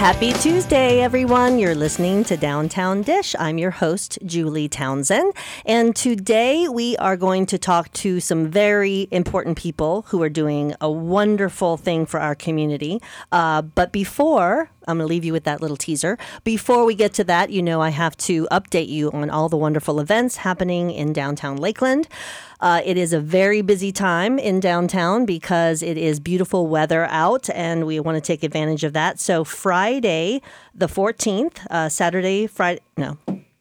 Happy Tuesday, everyone. You're listening to Downtown Dish. I'm your host, Julie Townsend. And today we are going to talk to some very important people who are doing a wonderful thing for our community. Uh, but before, I'm going to leave you with that little teaser. Before we get to that, you know I have to update you on all the wonderful events happening in downtown Lakeland. Uh, it is a very busy time in downtown because it is beautiful weather out, and we want to take advantage of that. So, Friday, the 14th, uh, Saturday, Friday, no,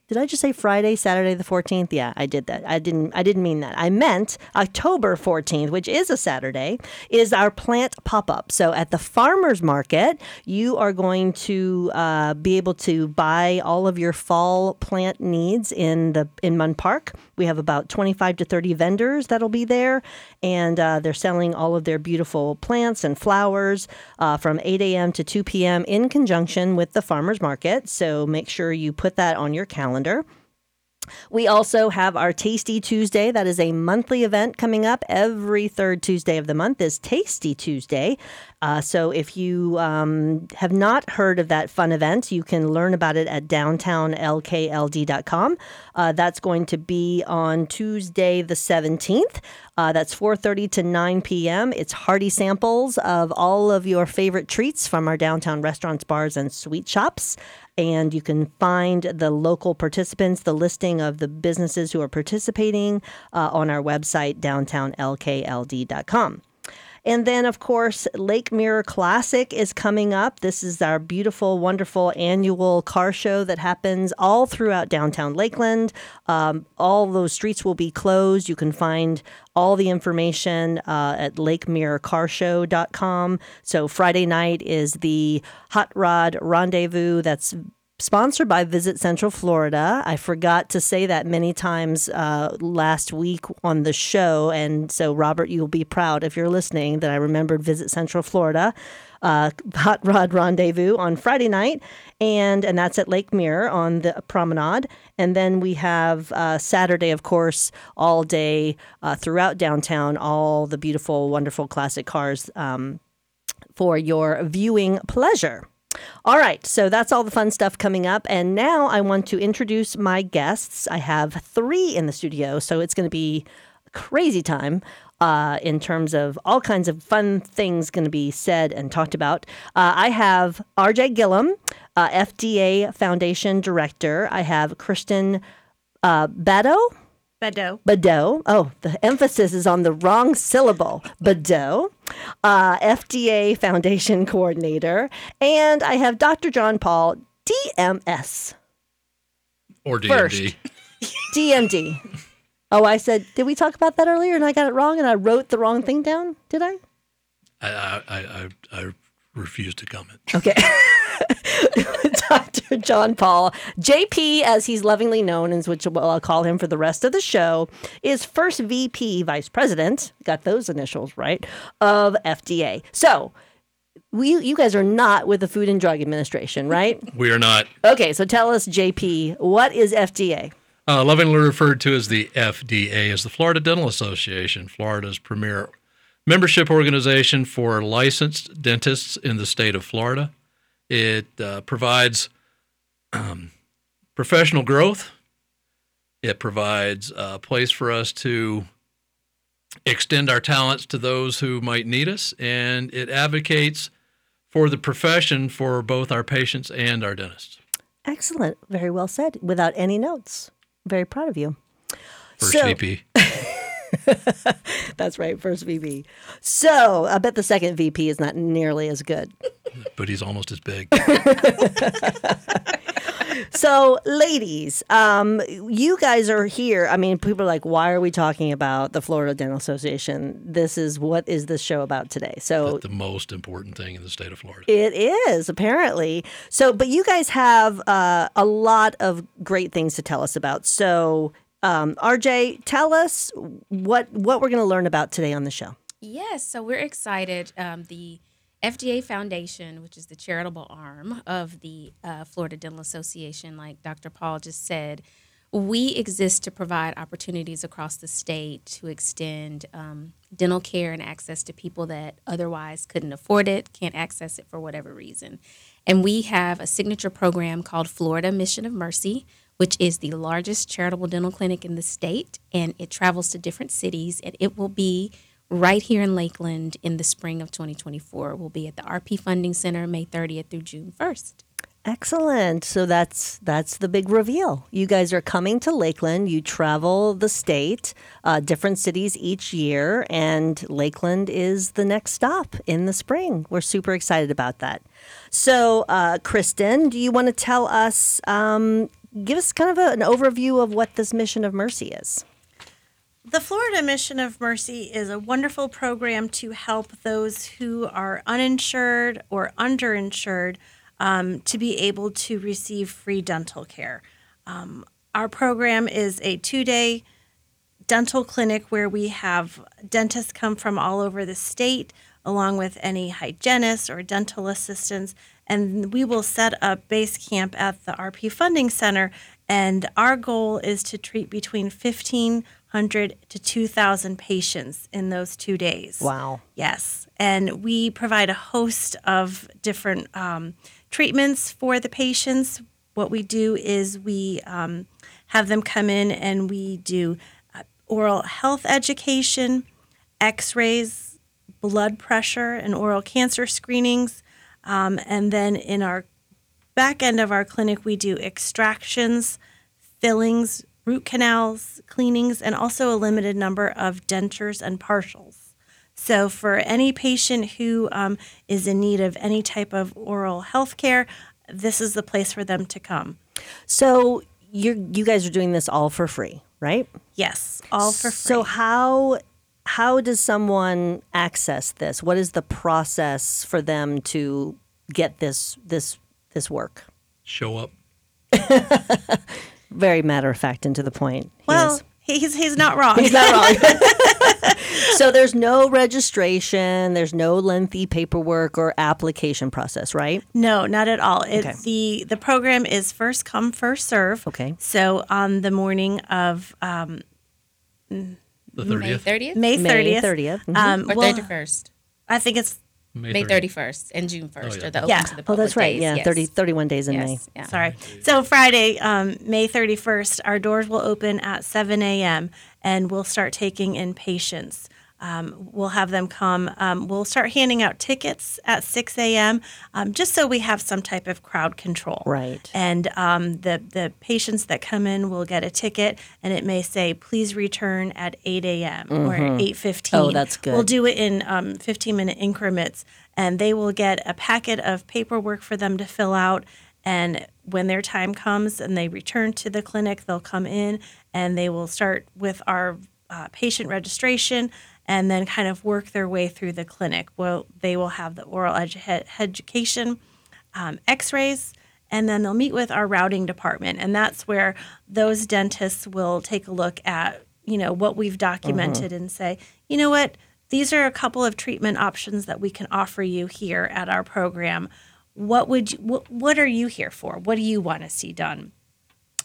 did I just say Friday, Saturday the 14th? Yeah, I did that. I didn't I didn't mean that. I meant October 14th, which is a Saturday, is our plant pop-up. So at the farmers market, you are going to uh, be able to buy all of your fall plant needs in the in Munn Park. We have about 25 to 30 vendors that'll be there, and uh, they're selling all of their beautiful plants and flowers uh, from 8 a.m. to 2 p.m. in conjunction with the farmers market. So make sure you put that on your calendar. We also have our Tasty Tuesday. That is a monthly event coming up. Every third Tuesday of the month is Tasty Tuesday. Uh, so if you um, have not heard of that fun event, you can learn about it at downtownlkld.com. Uh, that's going to be on Tuesday the 17th. Uh, that's 4.30 to 9 p.m. It's hearty samples of all of your favorite treats from our downtown restaurants, bars, and sweet shops and you can find the local participants, the listing of the businesses who are participating uh, on our website, downtownlkld.com. And then, of course, Lake Mirror Classic is coming up. This is our beautiful, wonderful annual car show that happens all throughout downtown Lakeland. Um, all those streets will be closed. You can find all the information uh, at lakemirrorcarshow.com. So, Friday night is the Hot Rod Rendezvous. That's sponsored by Visit Central Florida. I forgot to say that many times uh, last week on the show. And so, Robert, you'll be proud if you're listening that I remembered Visit Central Florida. Uh, Hot Rod Rendezvous on Friday night, and and that's at Lake Mirror on the promenade. And then we have uh, Saturday, of course, all day uh, throughout downtown, all the beautiful, wonderful classic cars um, for your viewing pleasure. All right, so that's all the fun stuff coming up. And now I want to introduce my guests. I have three in the studio, so it's going to be a crazy time. Uh, in terms of all kinds of fun things going to be said and talked about. Uh, I have RJ Gillum, uh, FDA Foundation Director. I have Kristin uh. Badeau. Badeau. Oh, the emphasis is on the wrong syllable. Badeau, uh, FDA Foundation Coordinator. And I have Dr. John Paul, DMS. Or DMD. First. DMD. Oh, I said, did we talk about that earlier and I got it wrong and I wrote the wrong thing down? Did I? I, I, I, I refuse to comment. Okay. Dr. John Paul, JP, as he's lovingly known, and which I'll call him for the rest of the show, is first VP, Vice President, got those initials right, of FDA. So, we, you guys are not with the Food and Drug Administration, right? We are not. Okay, so tell us, JP, what is FDA? Uh, lovingly referred to as the FDA, is the Florida Dental Association, Florida's premier membership organization for licensed dentists in the state of Florida. It uh, provides um, professional growth. It provides a place for us to extend our talents to those who might need us, and it advocates for the profession for both our patients and our dentists. Excellent. Very well said. Without any notes. Very proud of you. First So- VP. That's right, first VP. So I bet the second VP is not nearly as good. but he's almost as big. So, ladies, um, you guys are here. I mean, people are like, why are we talking about the Florida Dental Association? This is what is this show about today? So, the most important thing in the state of Florida. It is apparently so, but you guys have uh, a lot of great things to tell us about. So, um, RJ, tell us what what we're going to learn about today on the show. Yes, so we're excited. Um, the FDA Foundation, which is the charitable arm of the uh, Florida Dental Association, like Dr. Paul just said, we exist to provide opportunities across the state to extend um, dental care and access to people that otherwise couldn't afford it, can't access it for whatever reason. And we have a signature program called Florida Mission of Mercy, which is the largest charitable dental clinic in the state. And it travels to different cities, and it will be right here in Lakeland in the spring of 2024. We'll be at the RP Funding Center May 30th through June 1st. Excellent. So that's that's the big reveal. You guys are coming to Lakeland. You travel the state, uh, different cities each year, and Lakeland is the next stop in the spring. We're super excited about that. So, uh, Kristin, do you want to tell us, um, give us kind of a, an overview of what this mission of mercy is? The Florida Mission of Mercy is a wonderful program to help those who are uninsured or underinsured um, to be able to receive free dental care. Um, our program is a two day dental clinic where we have dentists come from all over the state, along with any hygienists or dental assistants. And we will set up base camp at the RP Funding Center. And our goal is to treat between 1,500 to 2,000 patients in those two days. Wow. Yes. And we provide a host of different um, treatments for the patients. What we do is we um, have them come in and we do uh, oral health education, x rays, blood pressure, and oral cancer screenings. Um, and then in our back end of our clinic, we do extractions, fillings, root canals, cleanings, and also a limited number of dentures and partials. So, for any patient who um, is in need of any type of oral health care, this is the place for them to come. So, you you guys are doing this all for free, right? Yes, all for free. So, how how does someone access this? What is the process for them to get this this this work? Show up. Very matter of fact and to the point. He well, is. he's he's not wrong. He's not wrong. so there's no registration, there's no lengthy paperwork or application process, right? No, not at all. It, Okay. The the program is first come first serve. Okay. So on the morning of um, The May 30th. 30th May May thirtieth, 30th. Mhm. um, or we'll- 31st? I think it's May 31st and June 1st yeah. are the open Yeah. to the Oh, public that's right. days. Yeah, yes. 30, 31 days in May. Yeah. Sorry. So Friday, um, May 31st, our doors will open at 7 a.m. and we'll start taking in patients. Um, we'll have them come. Um, we'll start handing out tickets at 6 a.m. Um, just so we have some type of crowd control. Right. And um, the the patients that come in will get a ticket, and it may say, "Please return at 8 a.m. or 8:15." Oh, that's good. We'll do it in um, 15 minute increments, and they will get a packet of paperwork for them to fill out. And when their time comes and they return to the clinic, they'll come in and they will start with our uh, patient registration and then kind of work their way through the clinic. Well, they will have the oral edu- education, um, x rays, and then they'll meet with our routing department. And that's where those dentists will take a look at, you know, what we've documented and say, you know what, these are a couple of treatment options that we can offer you here at our program. What would you, what, what are you here for? What do you want to see done?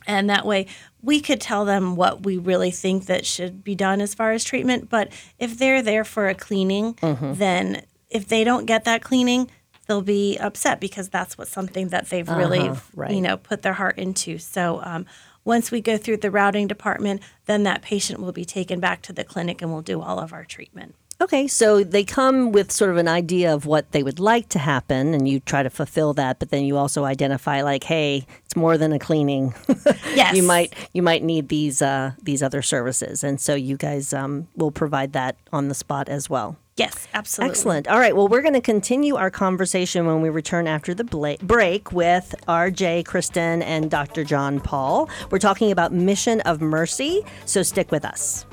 And that way we could tell them what we really think that should be done as far as treatment. But if they're there for a cleaning then if they don't get that cleaning they'll be upset because that's what something that they've really right. you know put their heart into. So um, once we go through the routing department then that patient will be taken back to the clinic and we'll do all of our treatment Okay, so they come with sort of an idea of what they would like to happen, and you try to fulfill that. But then you also identify, like, hey, it's more than a cleaning. yes you might you might need these uh, these other services, and so you guys um, will provide that on the spot as well. yes absolutely Excellent. All right. Well, we're going to continue our conversation when we return after the bla- break with RJ, Kristin, and Dr. John Paul. We're talking about Mission of Mercy, so stick with us.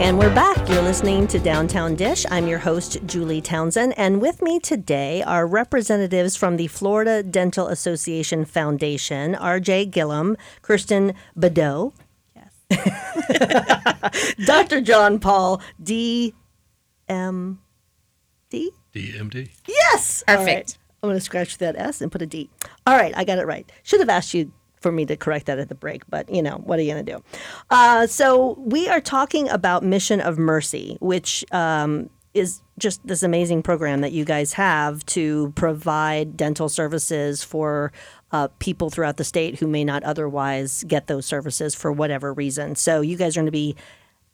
And we're back. You're listening to Downtown Dish. I'm your host, Julie Townsend. And with me today are representatives from the Florida Dental Association Foundation, RJ Gillum, Kristin Badeau. yes Dr. John Paul, D M D? DMD. Yes. All right. Perfect. I'm going to scratch that S and put a D. All right, I got it right. Should have asked you for me to correct that at the break, but you know, what are you going to do? Uh, so, we are talking about Mission of Mercy, which um, is just this amazing program that you guys have to provide dental services for uh, people throughout the state who may not otherwise get those services for whatever reason. So, you guys are going to be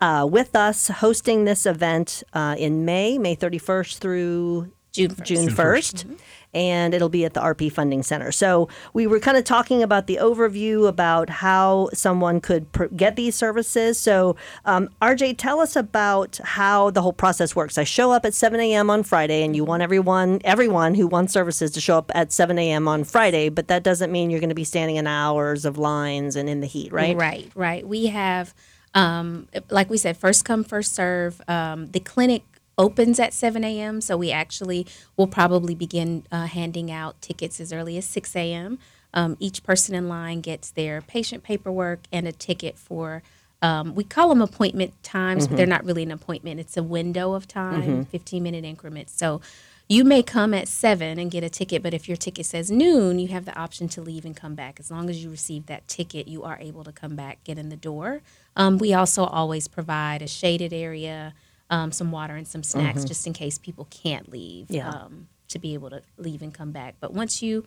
uh, with us hosting this event uh, in May, May 31st through June 1st. June 1st. And it'll be at the RP Funding Center. So we were kind of talking about the overview about how someone could pr- get these services. So, um, RJ, tell us about how the whole process works. I show up at 7 a.m. on Friday, and you want everyone everyone who wants services to show up at 7 a.m. on Friday, but that doesn't mean you're going to be standing in hours of lines and in the heat, right? Right, right. We have, um, like we said, first come, first serve. Um, the clinic opens at 7 a.m., so we actually will probably begin uh, handing out tickets as early as 6 a.m. Um, each person in line gets their patient paperwork and a ticket for. Um, we call them appointment times, but they're not really an appointment. It's a window of time, 15 minute increments. So you may come at seven and get a ticket, but if your ticket says noon, you have the option to leave and come back. As long as you receive that ticket, you are able to come back, get in the door. Um, we also always provide a shaded area, um, some water, and some snacks just in case people can't leave Yeah. um, to be able to leave and come back. But once you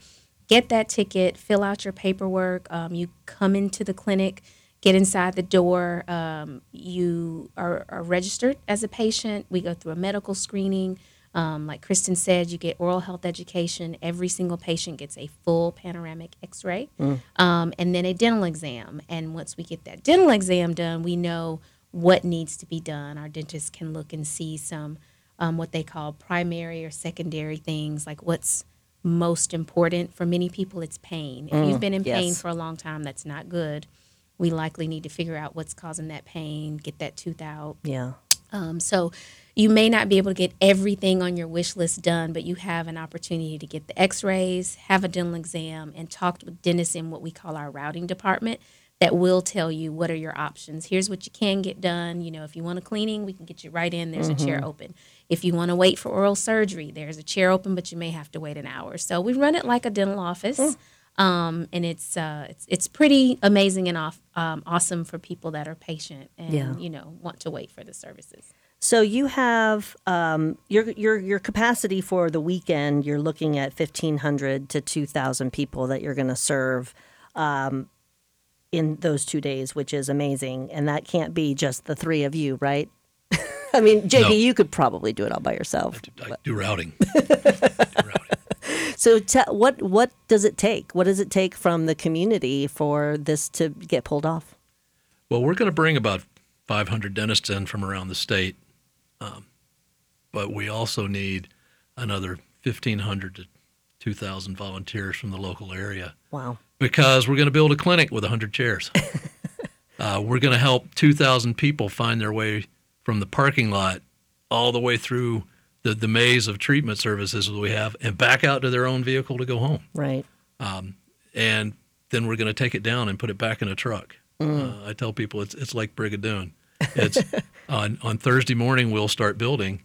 get that ticket, fill out your paperwork, um, you come into the clinic, get inside the door, um, you are, are registered as a patient. We go through a medical screening. Um, like Kristin said, you get oral health education. Every single patient gets a full panoramic x ray um, and then a dental exam. And once we get that dental exam done, we know what needs to be done. Our dentists can look and see some um, what they call primary or secondary things, like what's most important. For many people, it's pain. If you've been in pain for a long time, that's not good. We likely need to figure out what's causing that pain, get that tooth out. Yeah. Um, so you may not be able to get everything on your wish list done, but you have an opportunity to get the x rays, have a dental exam, and talk with dentists in what we call our routing department that will tell you what are your options. Here's what you can get done. You know, if you want a cleaning, we can get you right in. There's a chair open. If you want to wait for oral surgery, there's a chair open, but you may have to wait an hour. So we run it like a dental office. Um, and it's uh, it's it's pretty amazing and off, um, awesome for people that are patient and Yeah. you know want to wait for the services. So you have um, your your your capacity for the weekend. You're looking at fifteen hundred to two thousand people that you're going to serve um, in those two days, which is amazing. And that can't be just the three of you, right? I mean, JP, No. you could probably do it all by yourself. I do routing. Do routing. So, te- what what does it take? What does it take from the community for this to get pulled off? Well, we're going to bring about 500 dentists in from around the state, um, but we also need another 1,500 to 2,000 volunteers from the local area Wow. Because we're going to build a clinic with 100 chairs. uh, we're going to help 2,000 people find their way from the parking lot all the way through the, the maze of treatment services that we have and back out to their own vehicle to go home Right. and then we're going to take it down and put it back in a truck. Uh, I tell people it's it's like Brigadoon. It's on on Thursday morning we'll start building,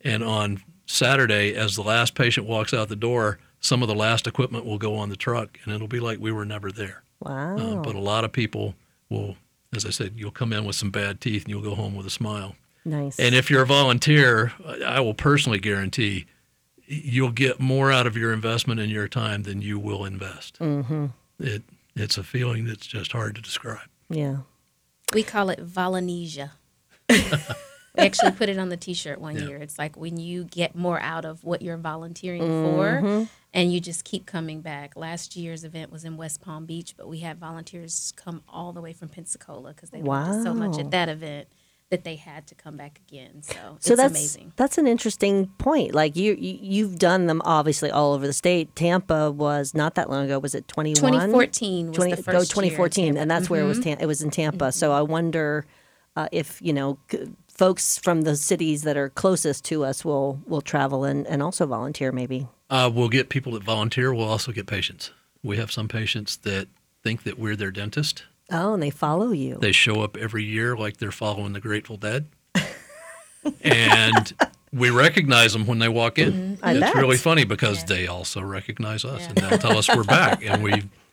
and on Saturday as the last patient walks out the door, some of the last equipment will go on the truck, and it'll be like we were never there. Wow. Uh, but a lot of people will, as I said, you'll come in with some bad teeth and you'll go home with a smile. nice. And if you're a volunteer, I will personally guarantee you'll get more out of your investment in your time than you will invest. Mm-hmm. It it's a feeling that's just hard to describe. yeah. We call it Volunesia. we actually put it on the T-shirt one Yeah. year. It's like when you get more out of what you're volunteering for, and you just keep coming back. Last year's event was in West Palm Beach, but we had volunteers come all the way from Pensacola because they loved so much at that event that they had to come back again. So, So it's that's amazing. that's an interesting point. Like you, you you've done them obviously all over the state. Tampa was not that long ago. Was it 21? 2014 was 20 the go first year 2014 Tampa. and that's where it was it was in Tampa. So I wonder uh, if, you know, folks from the cities that are closest to us will will travel and, and also volunteer maybe. Uh, we'll get people that volunteer. We'll also get patients. We have some patients that think that we're their dentist, Oh, and they follow you. They show up every year like they're following the Grateful Dead. and we recognize them when they walk in. Mm-hmm. I it's bet. really funny because they also recognize us and they'll tell us we're back. And we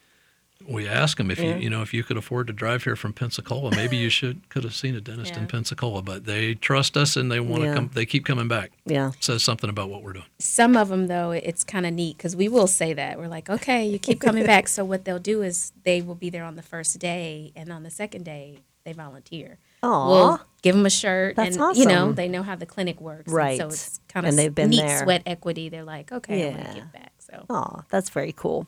we ask them if you you know if you could afford to drive here from Pensacola, maybe you should could have seen a dentist in Pensacola. But they trust us and they want to Yeah. come. They keep coming back. Yeah. Says something about what we're doing. Some of them, though, it's kind of neat because we will say that. We're like, okay, you keep coming back. So, what they'll do is they will be there on the first day, and on the second day, they volunteer. Aw. We'll give them a shirt, That's and you know, they know how the clinic works. and Right. so, it's kind of And they've been neat there. sweat equity. They're like, okay, I'm going to give back. So, Oh, that's very cool.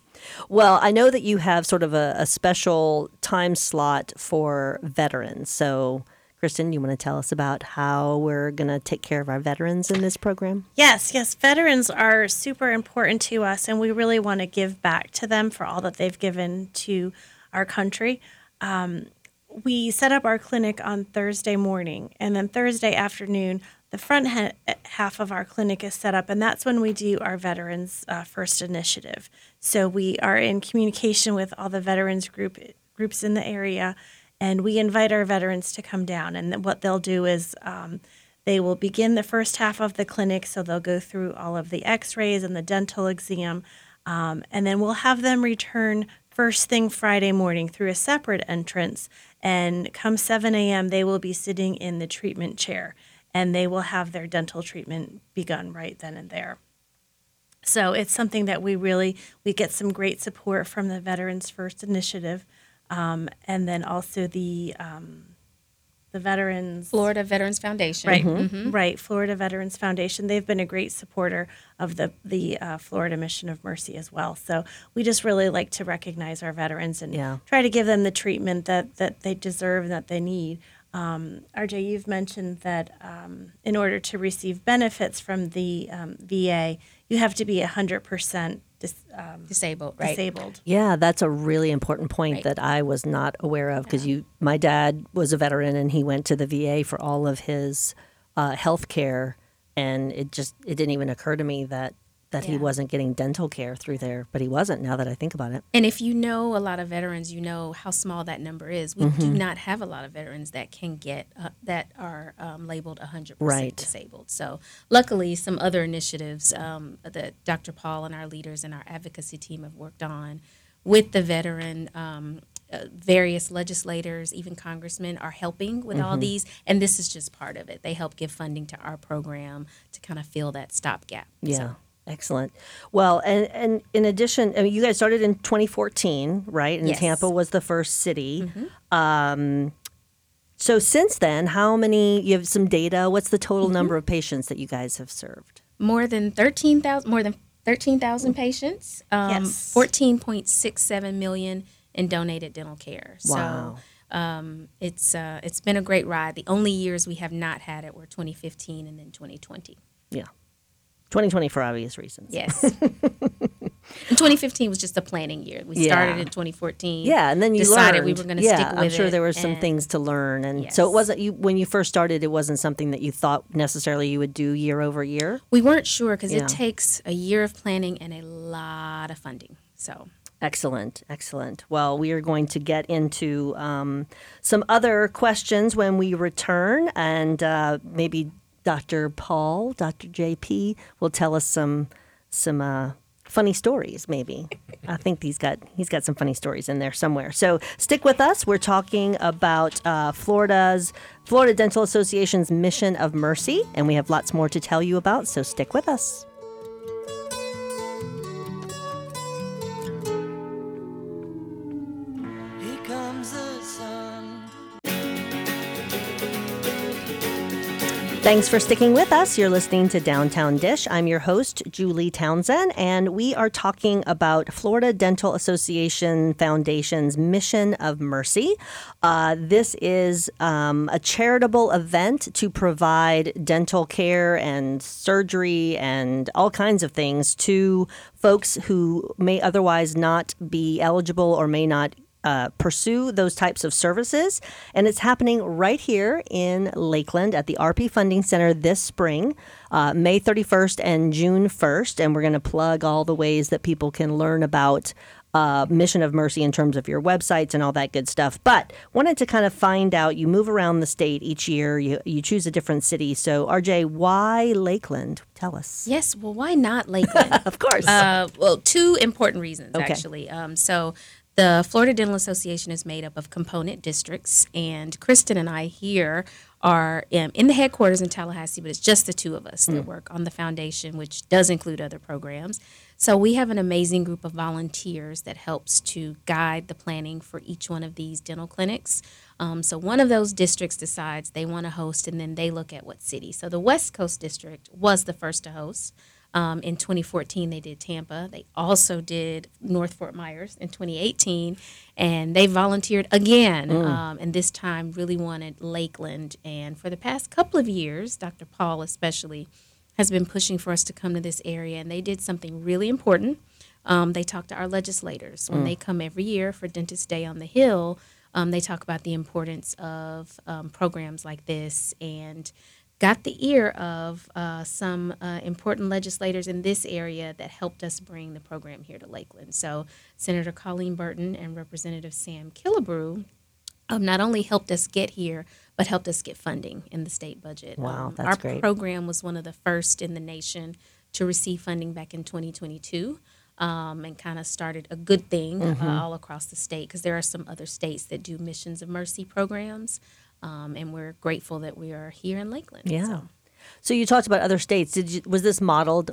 Well, I know that you have sort of a, a special time slot for veterans. So, Kristin, you want to tell us about how we're going to take care of our veterans in this program? Yes, yes. Veterans are super important to us, and we really want to give back to them for all that they've given to our country. Um, we set up our clinic on Thursday morning, and then Thursday afternoon, the front ha- half of our clinic is set up, and that's when we do our Veterans uh, First Initiative. So we are in communication with all the veterans group groups in the area, and we invite our veterans to come down. And what they'll do is um, they will begin the first half of the clinic, so they'll go through all of the X-rays and the dental exam, um, and then we'll have them return first thing Friday morning through a separate entrance. And come 7 a.m., they will be sitting in the treatment chair, and they will have their dental treatment begun right then and there. So it's something that we really we get some great support from the Veterans First Initiative, um, and then also the um, the Veterans Florida Veterans Foundation. Right, Mm-hmm. right. Florida Veterans Foundation. They've been a great supporter of the the uh, Florida Mission of Mercy as well. So we just really like to recognize our veterans and Yeah. try to give them the treatment that that they deserve and that they need. Um, RJ, you've mentioned that um, in order to receive benefits from the um, VA, you have to be hundred percent dis- um, Disabled, right? disabled. Yeah, that's a really important point Right. that I was not aware of because you, my dad was a veteran and he went to the VA for all of his uh, health care, and it just it didn't even occur to me that that he wasn't getting dental care through there, but he wasn't. Now that I think about it, And if you know a lot of veterans, you know how small that number is. We do Mm-hmm. not have a lot of veterans that can get uh, that are um, labeled 100% Right. disabled. So, luckily, some other initiatives um, that Dr. Paul and our leaders and our advocacy team have worked on with the veteran. Um, uh, various legislators, even congressmen, are helping with Mm-hmm. all these, and this is just part of it. They help give funding to our program to kind of fill that stopgap. yeah. So, Excellent. Well, and, and in addition, I mean, you guys started in 2014, right? And Yes. Tampa was the first city. Um, so since then, how many? You have some data. What's the total number of patients that you guys have served? more than 13,000 more than 13,000 patients um Yes. 14.67 million in donated dental care Wow. so um it's uh it's been a great ride the only years we have not had it were 2015 and then 2020 Yeah. 2020 for obvious reasons. yes and 2015 was just a planning year we started in 2014 Yeah, and then you decided learned. we were going to yeah, stick with it. I'm sure there were some things to learn, and so it wasn't you when you first started. It wasn't something that you thought necessarily you would do year over year. we weren't sure because Yeah. it takes a year of planning and a lot of funding so Excellent, excellent. Well, we are going to get into um, some other questions when we return, and uh, maybe Dr. Paul, Dr. JP, will tell us some some uh, funny stories. Maybe I think he's got he's got some funny stories in there somewhere. So stick with us. We're talking about uh, Florida's Florida Dental Association's mission of mercy, and we have lots more to tell you about. So stick with us. Thanks for sticking with us. You're listening to Downtown Dish. I'm your host, Julie Townsend, and we are talking about Florida Dental Association Foundation's Mission of Mercy. Uh, this is um, a charitable event to provide dental care and surgery and all kinds of things to folks who may otherwise not be eligible or may not uh, pursue those types of services. And it's happening right here in Lakeland at the RP Funding Center this spring, uh, May 31st and June 1st. And we're going to plug all the ways that people can learn about. uh, Mission of Mercy in terms of your websites and all that good stuff. But wanted to kind of find out. You move around the state each year. You you choose a different city. So RJ, why Lakeland? Tell us. Yes, well, why not Lakeland? Of course. Uh, well, two important reasons Okay. actually. Um, so, the Florida Dental Association is made up of component districts, and Kristin and I here are um, in the headquarters in Tallahassee, but it's just the two of us that work on the foundation, which does include other programs. So we have an amazing group of volunteers that helps to guide the planning for each one of these dental clinics. Um, so one of those districts decides they want to host, and then they look at what city. So the West Coast district was the first to host. Um, in 2014, they did Tampa. They also did North Fort Myers in 2018, and they volunteered again. Um, and this time, really wanted Lakeland. And for the past couple of years, Dr. Paul especially has been pushing for us to come to this area, and they did something really important. Um, they talk to our legislators when they come every year for Dentist Day on the Hill. Um, they talk about the importance of um, programs like this and got the ear of uh, some uh, important legislators in this area that helped us bring the program here to Lakeland. So, Senator Colleen Burton and Representative Sam Killebrew um, not only helped us get here, but helped us get funding in the state budget. Wow, Um, that's our great. program was one of the first in the nation to receive funding back in 2022 um, and kind of started a good thing Mm-hmm. uh, all across the state because there are some other states that do Missions of Mercy programs. Um, and we're grateful that we are here in Lakeland. Yeah. So. So you talked about other states. Did you, was this modeled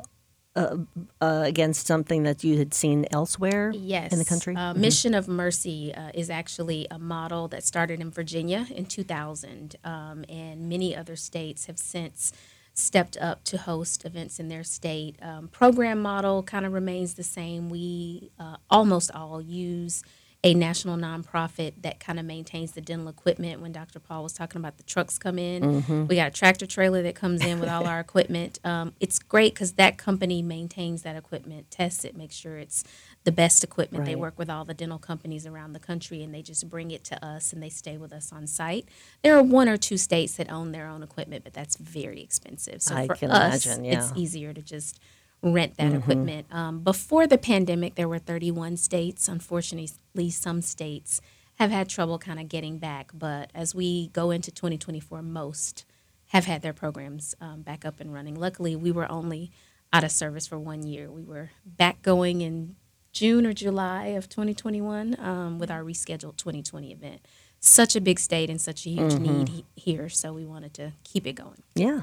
uh, uh, against something that you had seen elsewhere Yes. in the country? Uh, Mission of Mercy uh, is actually a model that started in Virginia in 2000, um, and many other states have since stepped up to host events in their state. Um, program model kind of remains the same. We uh, almost all use a national nonprofit that kind of maintains the dental equipment. When Dr. Paul was talking about the trucks come in, we got a tractor trailer that comes in with all our equipment. Um, it's great because that company maintains that equipment, tests it, makes sure it's the best equipment. They work with all the dental companies around the country and they just bring it to us and they stay with us on site. There are one or two states that own their own equipment, but that's very expensive. So I for can us, imagine, it's yeah. Mm-hmm. easier to just rent that equipment. Um, before the pandemic, there were 31 states. Unfortunately, some states have had trouble kind of getting back. But as we go into 2024, most have had their programs um, back up and running. Luckily, we were only out of service for one year. We were back going in June or July of 2021 um, with our rescheduled 2020 event. Such a big state and such a huge need he- here, so we wanted to keep it going. Yeah.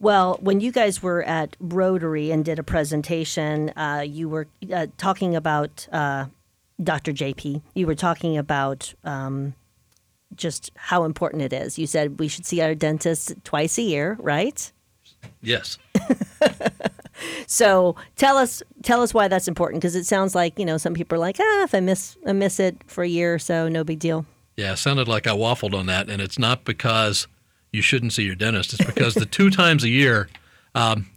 Well, when you guys were at Rotary and did a presentation, uh, you were uh, talking about uh, Dr. JP. You were talking about um, just how important it is. You said we should see our dentist twice a year, right? Yes. So tell us tell us why that's important because it sounds like you know some people are like ah if I miss I miss it for a year or so no big deal. Yeah, it sounded like I waffled on that, and it's not because you shouldn't see your dentist. It's because the two times a year, um,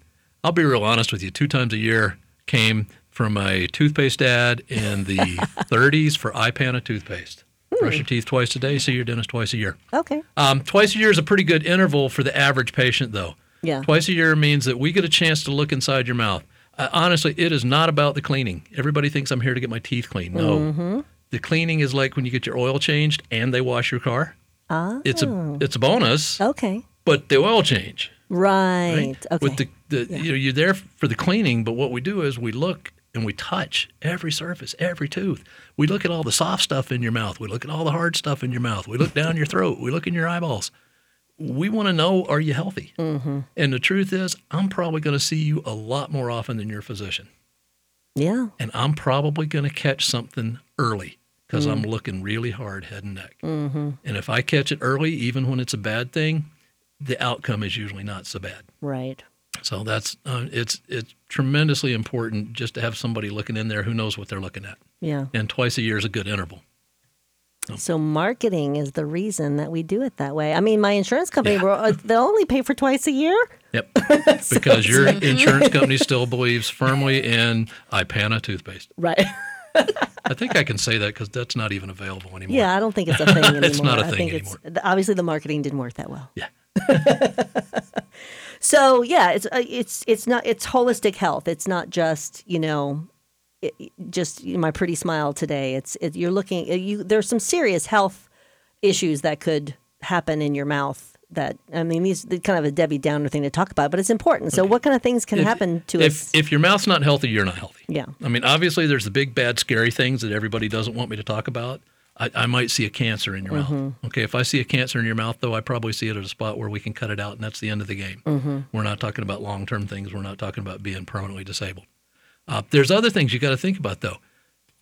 I'll be real honest with you, two times a year came from a toothpaste ad in the 30s for Ipana toothpaste. Brush your teeth twice a day, see your dentist twice a year. Okay. Um, twice a year is a pretty good interval for the average patient, though. Yeah. Twice a year means that we get a chance to look inside your mouth. Uh, honestly, it is not about the cleaning. Everybody thinks I'm here to get my teeth cleaned. No. Mm-hmm. The cleaning is like when you get your oil changed and they wash your car. It's a it's a bonus, Okay. but the oil change, Right. right? Okay. With the, the you know you're there for the cleaning, but what we do is we look and we touch every surface, every tooth. We look at all the soft stuff in your mouth. We look at all the hard stuff in your mouth. We look down your throat. We look in your eyeballs. We want to know are you healthy? Mm-hmm. And the truth is, I'm probably going to see you a lot more often than your physician, yeah. and I'm probably going to catch something early because I'm looking really hard head and neck. Mm-hmm. And if I catch it early, even when it's a bad thing, the outcome is usually not so bad. Right. So that's uh, it's it's tremendously important just to have somebody looking in there who knows what they're looking at. Yeah. And twice a year is a good interval. So marketing is the reason that we do it that way. I mean, my insurance company, Yeah. will uh, they'll only pay for twice a year. Yep. because your insurance company still believes firmly in Ipana toothpaste. Right. I think I can say that because that's not even available anymore. Yeah, I don't think it's a thing anymore. It's not a I thing think it's obviously the marketing didn't work that well. Yeah. So yeah, it's uh, it's it's not it's holistic health. It's not just you know it, just my pretty smile today. It's it, you're looking. You there's some serious health issues that could happen in your mouth. That I mean, these kind of a Debbie Downer thing to talk about, but it's important. So, what kind of things can If- happen to if, us? If your mouth's not healthy, you're not healthy. Yeah. I mean, obviously, there's the big, bad, scary things that everybody doesn't want me to talk about. I, I might see a cancer in your Mm-hmm. mouth. Okay, if I see a cancer in your mouth, though, I probably see it at a spot where we can cut it out, and that's the end of the game. Mm-hmm. We're not talking about long term things. We're not talking about being permanently disabled. Uh, there's other things you got to think about, though.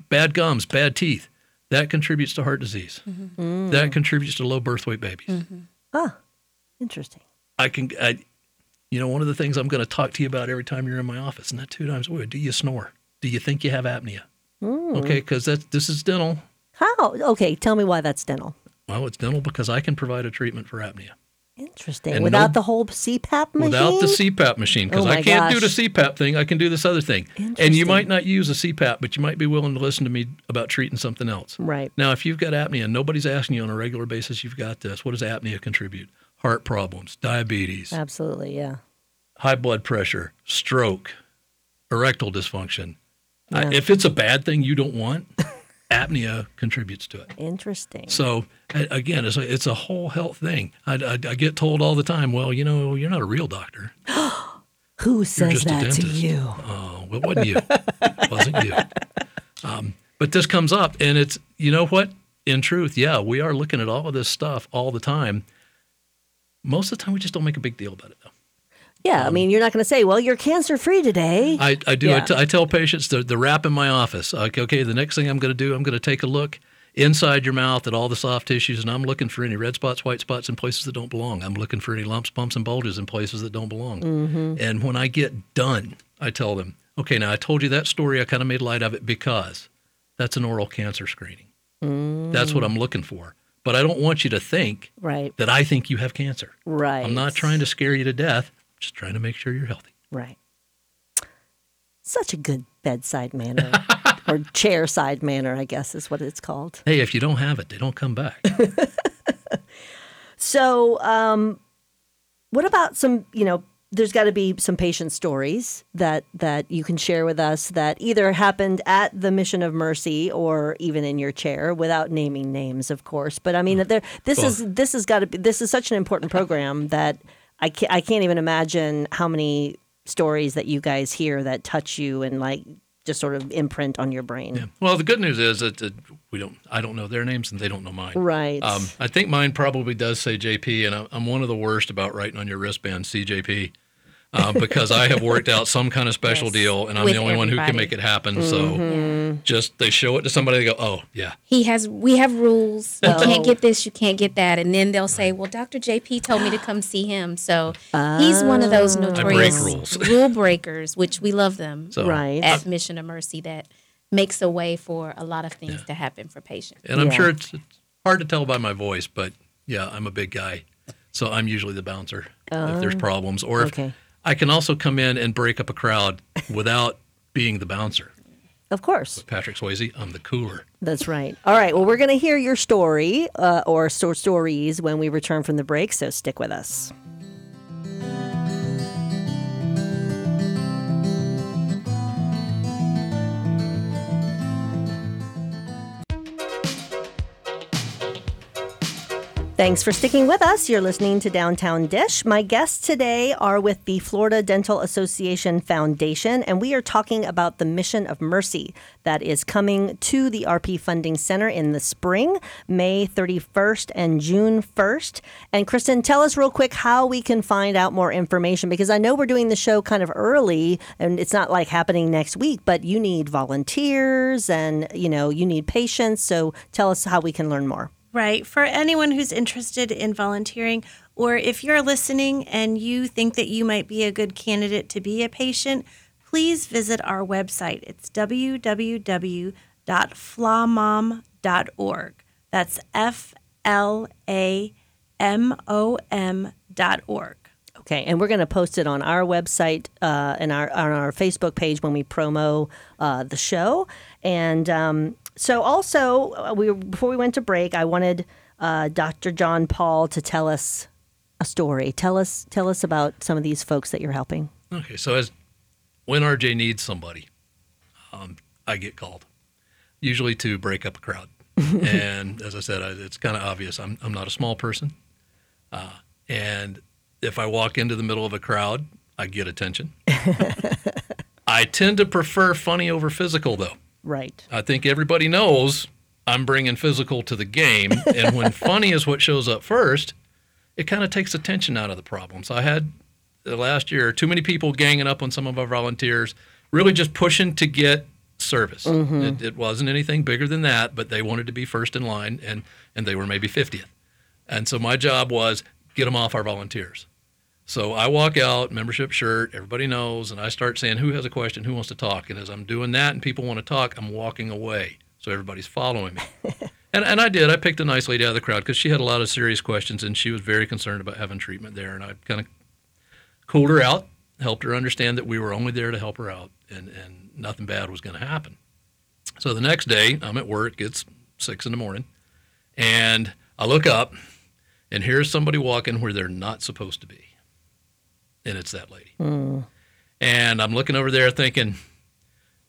Bad gums, bad teeth, that contributes to heart disease. Mm-hmm. That contributes to low birth weight babies. Interesting. I can, I, you know, one of the things I'm going to talk to you about every time you're in my office, and that two times a week, do you snore? Do you think you have apnea? Hmm. Okay, because that this is dental. How? Okay, tell me why that's dental. Well, it's dental because I can provide a treatment for apnea Interesting. And Without no- the whole CPAP machine. without the CPAP machine. Because Oh I can't do the. CPAP thing. I can do this other thing. And you might not use a CPAP, but you might be willing to listen to me about treating something else. Right. Now, if you've got apnea and nobody's asking you on a regular basis, you've got this. What does apnea contribute? Heart problems, diabetes, Absolutely. Yeah. high blood pressure, stroke, erectile dysfunction. I- if it's a bad thing you don't want, apnea contributes to it. Interesting. So again, it's a, it's a whole health thing. I, I, I get told all the time, well, you know, you're not a real doctor. Who You're says that to you? Oh, well, it wasn't you. it wasn't you. Um, but this comes up, and it's, you know what? In truth, yeah, we are looking at all of this stuff all the time. Most of the time, we just don't make a big deal about it, though. Yeah. I um, mean, you're not going to say, "Well, you're cancer free today." I, I do. I, Yeah. t- I tell patients the, the wrap in my office. Like, okay, the next thing I'm going to do, I'm going to take a look inside your mouth at all the soft tissues, and I'm looking for any red spots, white spots in places that don't belong. I'm looking for any lumps, bumps, and bulges in places that don't belong. Mm-hmm. And when I get done, I tell them, okay, now I told you that story. I kind of made light of it because that's an oral cancer screening. That's what mm. I'm looking for. But I don't want you to think right. that I think you have cancer. Right. I'm not trying to scare you to death. I'm just trying to make sure you're healthy. Right. Such a good bedside manner or chair side manner, I guess is what it's called. Hey, if you don't have it, they don't come back. So, um, what about some, you know, there's got to be some patient stories that that you can share with us that either happened at the Mission of Mercy or even in your chair, without naming names, of course. But I mean, there, this is this has got to be this is such an important program that I can't, I can't even imagine how many stories that you guys hear that touch you and like just sort of imprint on your brain. Yeah. Well, the good news is that, that we don't. I don't know their names, and they don't know mine. Right. Um, I think mine probably does say JP, and I'm, I'm one of the worst about writing on your wristband CJP. Uh, because I have worked out some kind of special Yes. deal, and I'm With the only one who can make it happen. So just they show it to somebody, they go, "Oh, yeah, He has. We have rules. You Oh. can't get this. You can't get that. And then they'll say, "Well, Dr. JP told me to come see him." So he's one of those notorious rules. rule breakers, which we love them So, Right. at Mission of Mercy. That makes a way for a lot of things to happen for patients. And I'm Yeah. sure it's, it's hard to tell by my voice, but yeah, I'm a big guy. So I'm usually the bouncer if there's problems. Or if okay. I can also come in and break up a crowd without being the bouncer. Of course. Patrick Swayze, I'm the cooler. That's right. All right. Well, we're going to hear your story uh, or sto- stories when we return from the break, so stick with us. Thanks for sticking with us. You're listening to Downtown Dish. My guests today are with the Florida Dental Association Foundation, and we are talking about the Mission of Mercy that is coming to the RP Funding Center in the spring, May 31st and June 1st. And Kristin, tell us real quick how we can find out more information because I know we're doing the show kind of early and it's not like happening next week, but you need volunteers and, you know, you need patients. So tell us how we can learn more. Right. For anyone who's interested in volunteering, or if you're listening and you think that you might be a good candidate to be a patient, please visit our website. It's www.flamom.org. That's F L A M O M dot org. Okay, and we're going to post it on our website uh, and our on our Facebook page when we promo uh, the show. And um, so, also, uh, we before we went to break, I wanted uh, Dr. John Paul to tell us a story. Tell us tell us about some of these folks that you're helping. Okay, so as when RJ needs somebody, um, I get called, usually to break up a crowd. and as I said, I, it's kind of obvious. I'm I'm not a small person, uh, and if I walk into the middle of a crowd, I get attention. I tend to prefer funny over physical, though. Right. I think everybody knows I'm bringing physical to the game, and when funny is what shows up first, it kind of takes attention out of the problem. So I had the last year too many people ganging up on some of our volunteers, really just pushing to get service. Mm-hmm. It, it wasn't anything bigger than that, but they wanted to be first in line, and and they were maybe 50th. And so my job was get them off our volunteers. So I walk out, membership shirt, everybody knows, and I start saying, Who has a question? Who wants to talk? And as I'm doing that and people want to talk, I'm walking away. So everybody's following me. and, and I did. I picked a nice lady out of the crowd because she had a lot of serious questions and she was very concerned about having treatment there. And I kind of cooled her out, helped her understand that we were only there to help her out and, and nothing bad was going to happen. So the next day, I'm at work, it's six in the morning, and I look up and here's somebody walking where they're not supposed to be and it's that lady. And I'm looking over there thinking,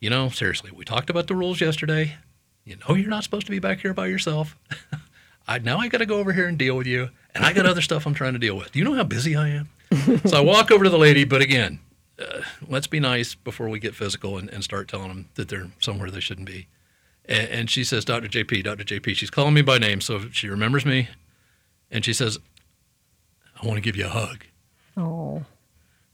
you know, seriously, we talked about the rules yesterday. You know, you're not supposed to be back here by yourself. I now I got to go over here and deal with you, and I got other stuff I'm trying to deal with. Do you know how busy I am? so I walk over to the lady, but again, uh, let's be nice before we get physical and, and start telling them that they're somewhere they shouldn't be. And, and she says, Dr. JP, Dr. JP. She's calling me by name, so she remembers me. And she says, I want to give you a hug. Oh.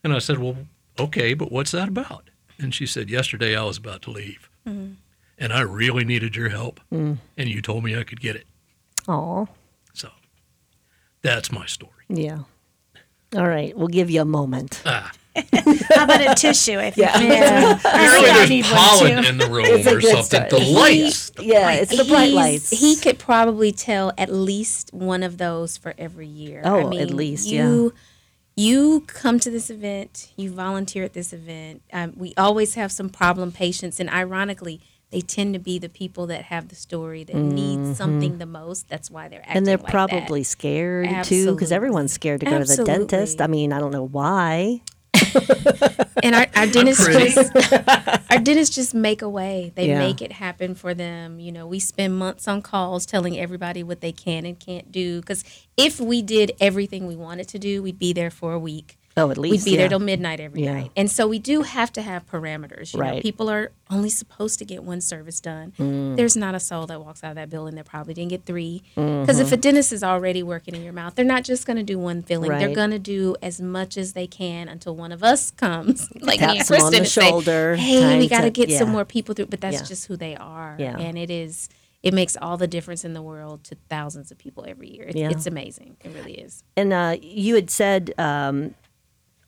And I said, Well, okay, but what's that about? And she said, Yesterday I was about to leave. And I really needed your help. And you told me I could get it. Oh. So that's my story. Yeah. All right. We'll give you a moment. Ah, How about a tissue? I think. Yeah. Yeah. I think I need there's one pollen in the room It's a or good something. The story. lights. the yeah, lights. it's the bright He's- lights. He could probably tell at least one of those for every year. Oh, at least, yeah. You, come to this event, you volunteer at this event. Um, we always have some problem patients, and ironically, they tend to be the people that have the story that need something the most. That's why they're acting Mm-hmm. and they're like that. probably scared too, because everyone's scared to go to the dentist. I mean, I don't know why. And our, our dentists just our dentists just make a way. They Yeah. make it happen for them. You know we spend months on calls telling everybody what they can and can't do because if we did everything we wanted to do we'd be there for a week Oh, at least we'd be yeah. there till midnight every Yeah. night and so we do have to have parameters you know Right. people are only supposed to get one service done Mm. there's not a soul that walks out of that building that probably didn't get three Mm-hmm. because if a dentist is already working in your mouth they're not just going to do one filling they're going to do as much as they can until one of us comes like me and them on the and say, shoulder, hey we got to get some more people through but that's Yeah. just who they are Yeah. and it is it makes all the difference in the world to thousands of people every year it, Yeah. it's amazing it really is And uh, you had said um,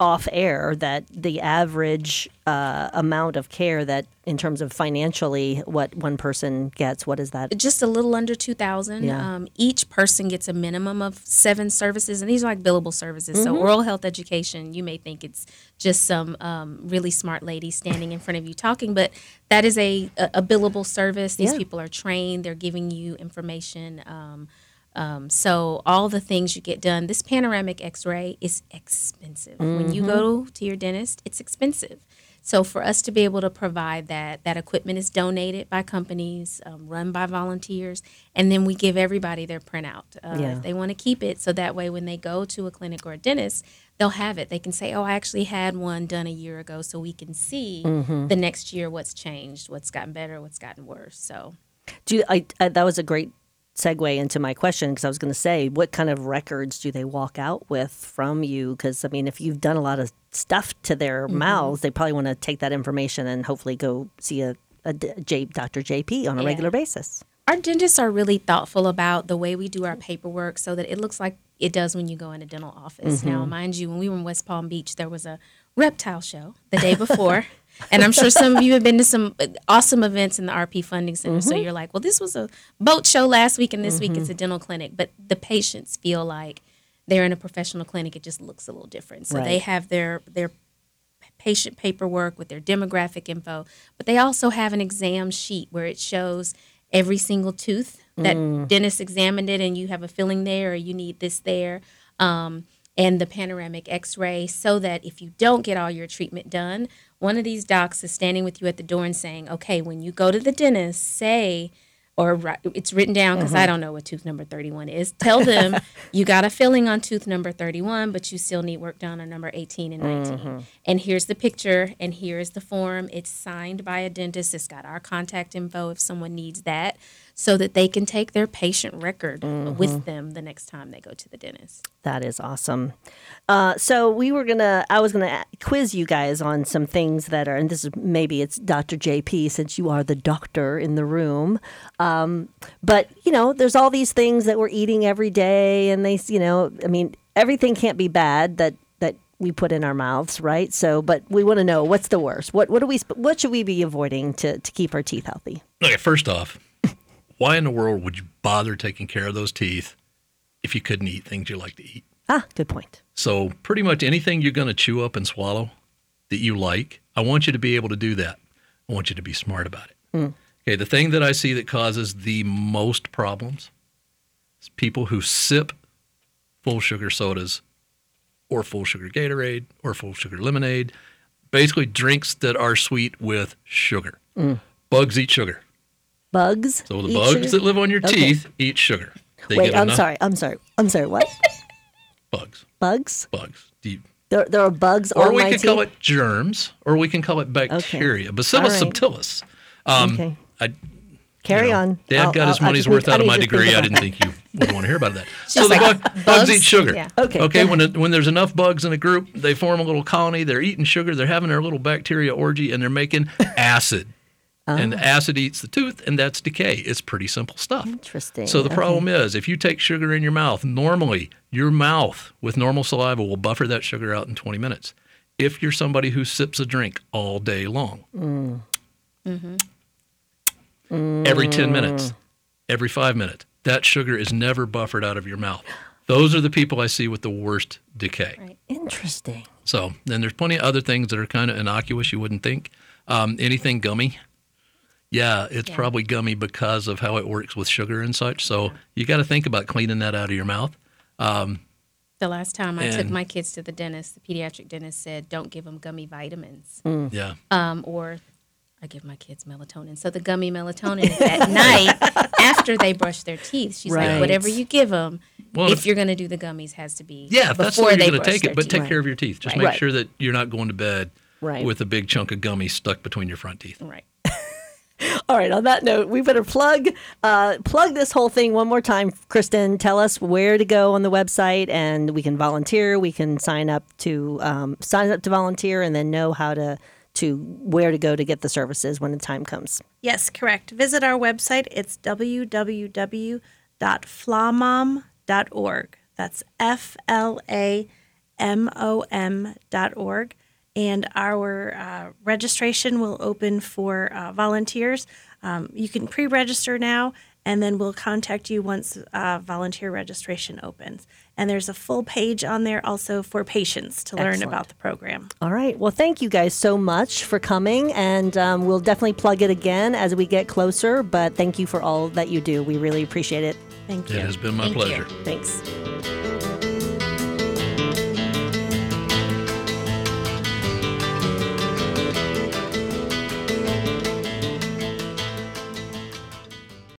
off air that the average uh, amount of care that, in terms of financially, what one person gets, what is that? just a little under 2000 Yeah. um, each person gets a minimum of seven services and these are like billable services Mm-hmm. so oral health education you may think it's just some um, really smart lady standing in front of you talking but that is a, a, a billable service these Yeah. people are trained they're giving you information um, um, so all the things you get done this panoramic x-ray is expensive when you go to your dentist it's expensive so for us to be able to provide that, that equipment is donated by companies, um, run by volunteers, and then we give everybody their printout uh, Yeah. if they want to keep it. So that way, when they go to a clinic or a dentist, they'll have it. They can say, "Oh, I actually had one done a year ago," so we can see the next year what's changed, what's gotten better, what's gotten worse. So Do you, I, I, that was a great segue into my question because I was going to say, what kind of records do they walk out with from you? Because I mean, if you've done a lot of stuff to their Mm-hmm. mouths, they probably want to take that information and hopefully go see a, a J, Dr. JP on a Yeah. regular basis. our dentists are really thoughtful about the way we do our paperwork so that it looks like it does when you go in a dental office. Now, mind you, when we were in West Palm Beach, there was a reptile show the day before. And I'm sure some of you have been to some awesome events in the RP Funding Center. So mm-hmm. you're like, well, this was a boat show last week, and this week it's mm-hmm. a dental clinic. But the patients feel like they're in a professional clinic. It just looks a little different. So they have their their patient paperwork with their demographic info, but they also have an exam sheet where it shows every single tooth that mm. dentist examined it and you have a filling there or you need this there. Um, and the panoramic x ray so that if you don't get all your treatment done, one of these docs is standing with you at the door and saying, okay, when you go to the dentist, say, or it's written down because I mm-hmm. don't know what tooth number 31 is. Tell them you got a filling on tooth number 31, but you still need work done on number 18 and 19. Mm-hmm. And here's the picture, and here's the form. It's signed by a dentist. It's got our contact info if someone needs that, so that they can take their patient record with them the next time they go to the dentist. That is awesome. Uh, so we were gonna, I was gonna quiz you guys on some things that are, and this is maybe it's Dr. JP since you are the doctor in the room. Um, but you know, there's all these things that we're eating every day, and they, you know, I mean, everything can't be bad that that we put in our mouths, right? So, but we want to know what's the worst. What what do we what should we be avoiding to to keep our teeth healthy? Okay, first off, why in the world would you bother taking care of those teeth if you couldn't eat things you like to eat? Ah, good point. So, pretty much anything you're going to chew up and swallow that you like, I want you to be able to do that. I want you to be smart about it. Okay, the thing that I see that causes the most problems is people who sip full sugar sodas or full sugar Gatorade or full sugar lemonade, basically drinks that are sweet with sugar. Bugs eat sugar. Bugs. So the bugs sugar? that live on your Okay. teeth eat sugar. They Wait, get I'm enough- sorry. I'm sorry. I'm sorry. What? Bugs. Bugs? Bugs. You- There, there are bugs or we could call it germs, or we can call it bacteria. Bacillus All right. subtilis. Um, okay. I, Carry you know, on. Dad I'll- got his I'll- I money's worth I out of my degree. I didn't think you would want to hear about that. so the bug, bugs bugs? eat sugar. Yeah. Okay, Okay. When it, when there's enough bugs in a group, they form a little colony. They're eating sugar. They're having their little bacteria orgy, and they're making acid. And Oh. the acid eats the tooth, and that's decay. It's pretty simple stuff. Interesting. So the Okay. problem is, if you take sugar in your mouth, normally your mouth with normal saliva will buffer that sugar out in 20 minutes. If you're somebody who sips a drink all day long, every 10 minutes, every five minutes, that sugar is never buffered out of your mouth. Those are the people I see with the worst decay. Right. Interesting. So then there's plenty of other things that are kind of innocuous you wouldn't think. Um, anything gummy, yeah, it's Yeah. probably gummy because of how it works with sugar and such. So you got to think about cleaning that out of your mouth. The last time I took my kids to the dentist, the pediatric dentist said, "Don't give them gummy vitamins." Yeah. um, or I give my kids melatonin. So the gummy melatonin is at night after they brush their teeth. She's Right. like, whatever you give them, Well, if, if- you're going to do the gummies, has to be Yeah, if that's the before they you're going brush to take their it, but teeth. take care of your teeth. Just Right. make Right. sure that you're not going to bed Right. with a big chunk of gummy stuck between your front teeth. Right. All right. On that note, we better plug uh, plug this whole thing one more time. Kristin, tell us where to go on the website, and we can volunteer. We can sign up to um, sign up to volunteer, and then know how to to where to go to get the services when the time comes. Yes, correct. Visit our website. It's www.flamom.org. That's F L A M O M dot org. And our uh, registration will open for uh, volunteers. Um, you can pre register now, and then we'll contact you once uh, volunteer registration opens. And there's a full page on there also for patients to learn Excellent. about the program. All right. Well, thank you guys so much for coming, and um, we'll definitely plug it again as we get closer. But thank you for all that you do. We really appreciate it. Thank you. It has been my Thank you. pleasure. Thanks.